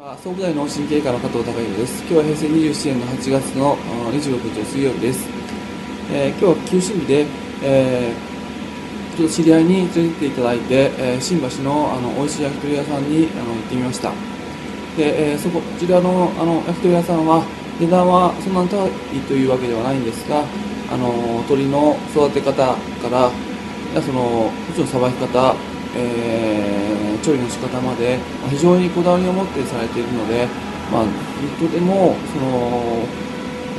総武大脳神経科の加藤孝弘です。今日は平成27年の8月のあ26日水曜日です。えー今日は休診日で、えーちょっと知り合いに連れてっていただいて、えー新橋のあの美味しい焼き鳥屋さんにあの行ってみました。で、えーそこ、こちらのあの焼き鳥屋さんは値段はそんなに高いというわけではないんですが、あの鳥の育て方から、やそのもちろんさばき方、えー調理の仕方まで非常にこだわりを持ってされているので、まあ、とてもその、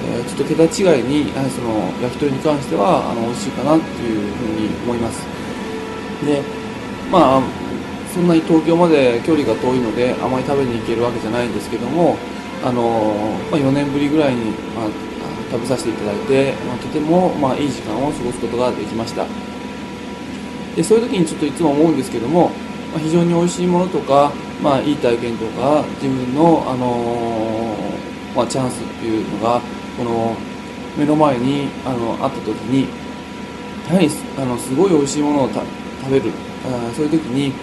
えーちょっと桁違いにその焼き鳥に関してはあの美味しいかなっていうふうに思います。でまあそんなに東京まで距離が遠いのであまり食べに行けるわけじゃないんですけどもあの、まあ、4年ぶりぐらいに、まあ、食べさせていただいて、まあ、とても、まあ、いい時間を過ごすことができました。でそういう時にちょっといつも思うんですけども、まあ、非常に美味しいものとか、まあ、いい体験とか自分の、あのーまあ、チャンスっていうのがこの目の前にあのあった時にやはりあのすごい美味しいものを食べる。あそういう時に、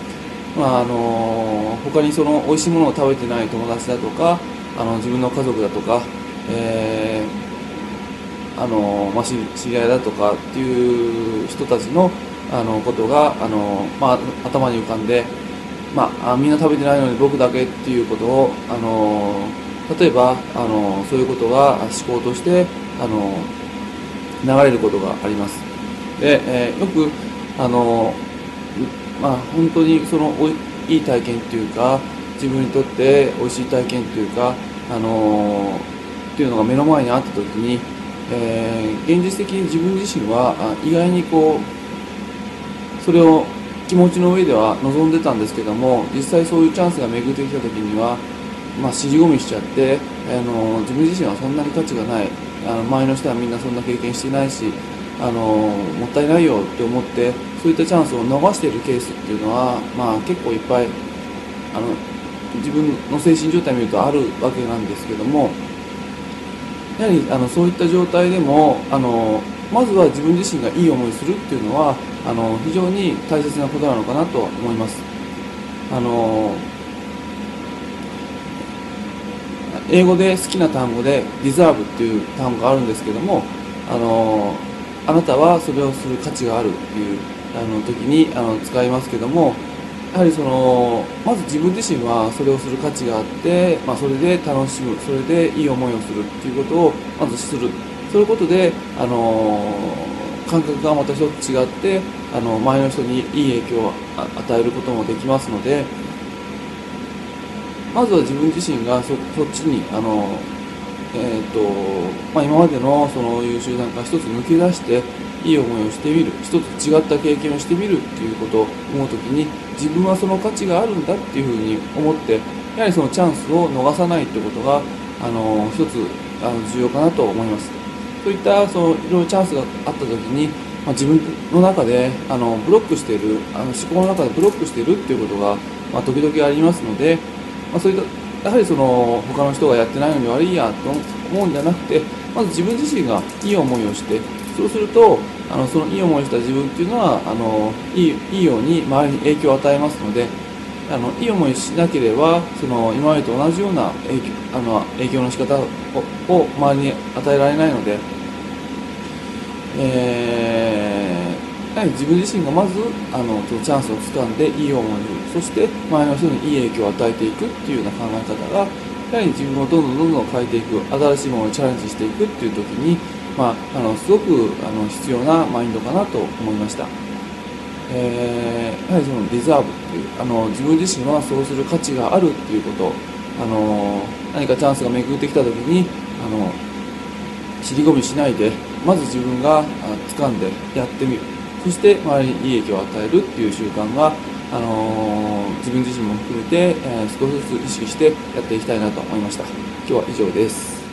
まああのー他にその美味しいものを食べてない友達だとかあの自分の家族だとか、えーあのまあ、知り合いだとかっていう人たちのあのことがあの、まあ、頭に浮かんで、まあ、みんな食べてないのに僕だけっていうことをあの例えばあのそういうことが思考としてあの流れることがあります。で、えーよくあの、まあ、本当にそのおいい体験っていうか自分にとって美味しい体験っていうかあのっていうのが目の前にあった時に、えー現実的に自分自身は意外にこうそれを気持ちの上では望んでたんですけども実際そういうチャンスが巡ってきた時には、まあ、尻込みしちゃってあの自分自身はそんなに価値がない。あの周りの人はみんなそんな経験してないしあのもったいないよって思ってそういったチャンスを逃しているケースっていうのは、まあ、結構いっぱいあの自分の精神状態を見るとあるわけなんですけどもやはりあのそういった状態でもあのまずは自分自身がいい思いするっていうのはあの非常に大切なことなのかなと思います。あの英語で好きな単語で deserve っていう単語があるんですけどもあのあなたはそれをする価値があるっていうあの時にあの使いますけどもやはりそのまず自分自身はそれをする価値があって、まあ、それで楽しむそれでいい思いをするっていうことをまずするそういうことであの感覚がまた一つ違ってあの周りの人にいい影響を与えることもできますのでまずは自分自身がそそっちにあの、えーとまあ、今までのそういう集団か一つ抜け出していい思いをしてみる一つ違った経験をしてみるっていうことを思うときに自分はその価値があるんだっていうふうに思ってやはりそのチャンスを逃さないってことがあの一つあの重要かなと思います。そういったそのいろいろチャンスがあったときに、まあ、自分の中であのブロックしているあの思考の中でブロックしているっていうことが、まあ、時々ありますので、まあ、そういったやはりその他の人がやってないのに悪いやと思うんじゃなくてまず自分自身がいい思いをしてそうするとあのそのいい思いをした自分っていうのはあのいいいいように周りに影響を与えますのであのいい思いしなければその今までと同じような影響あの影響の仕方をを周りに与えられないので、えーやはり自分自身がまずあのチャンスをつかんでいい思いをそして周りの人にいい影響を与えていくっていうような考え方がやはり自分をどんどんどんどん変えていく新しいものにチャレンジしていくっていう時に、まあ、あのすごくあの必要なマインドかなと思いました。えーやはりそのリザーブっていうあの自分自身はそうする価値があるっていうことあの何かチャンスが巡ってきた時にあの尻込みしないでまず自分があ掴んでやってみる。そして周りにいい影響を与えるっていう習慣が、あの自分自身も含めて、えー少しずつ意識してやっていきたいなと思いました。今日は以上です。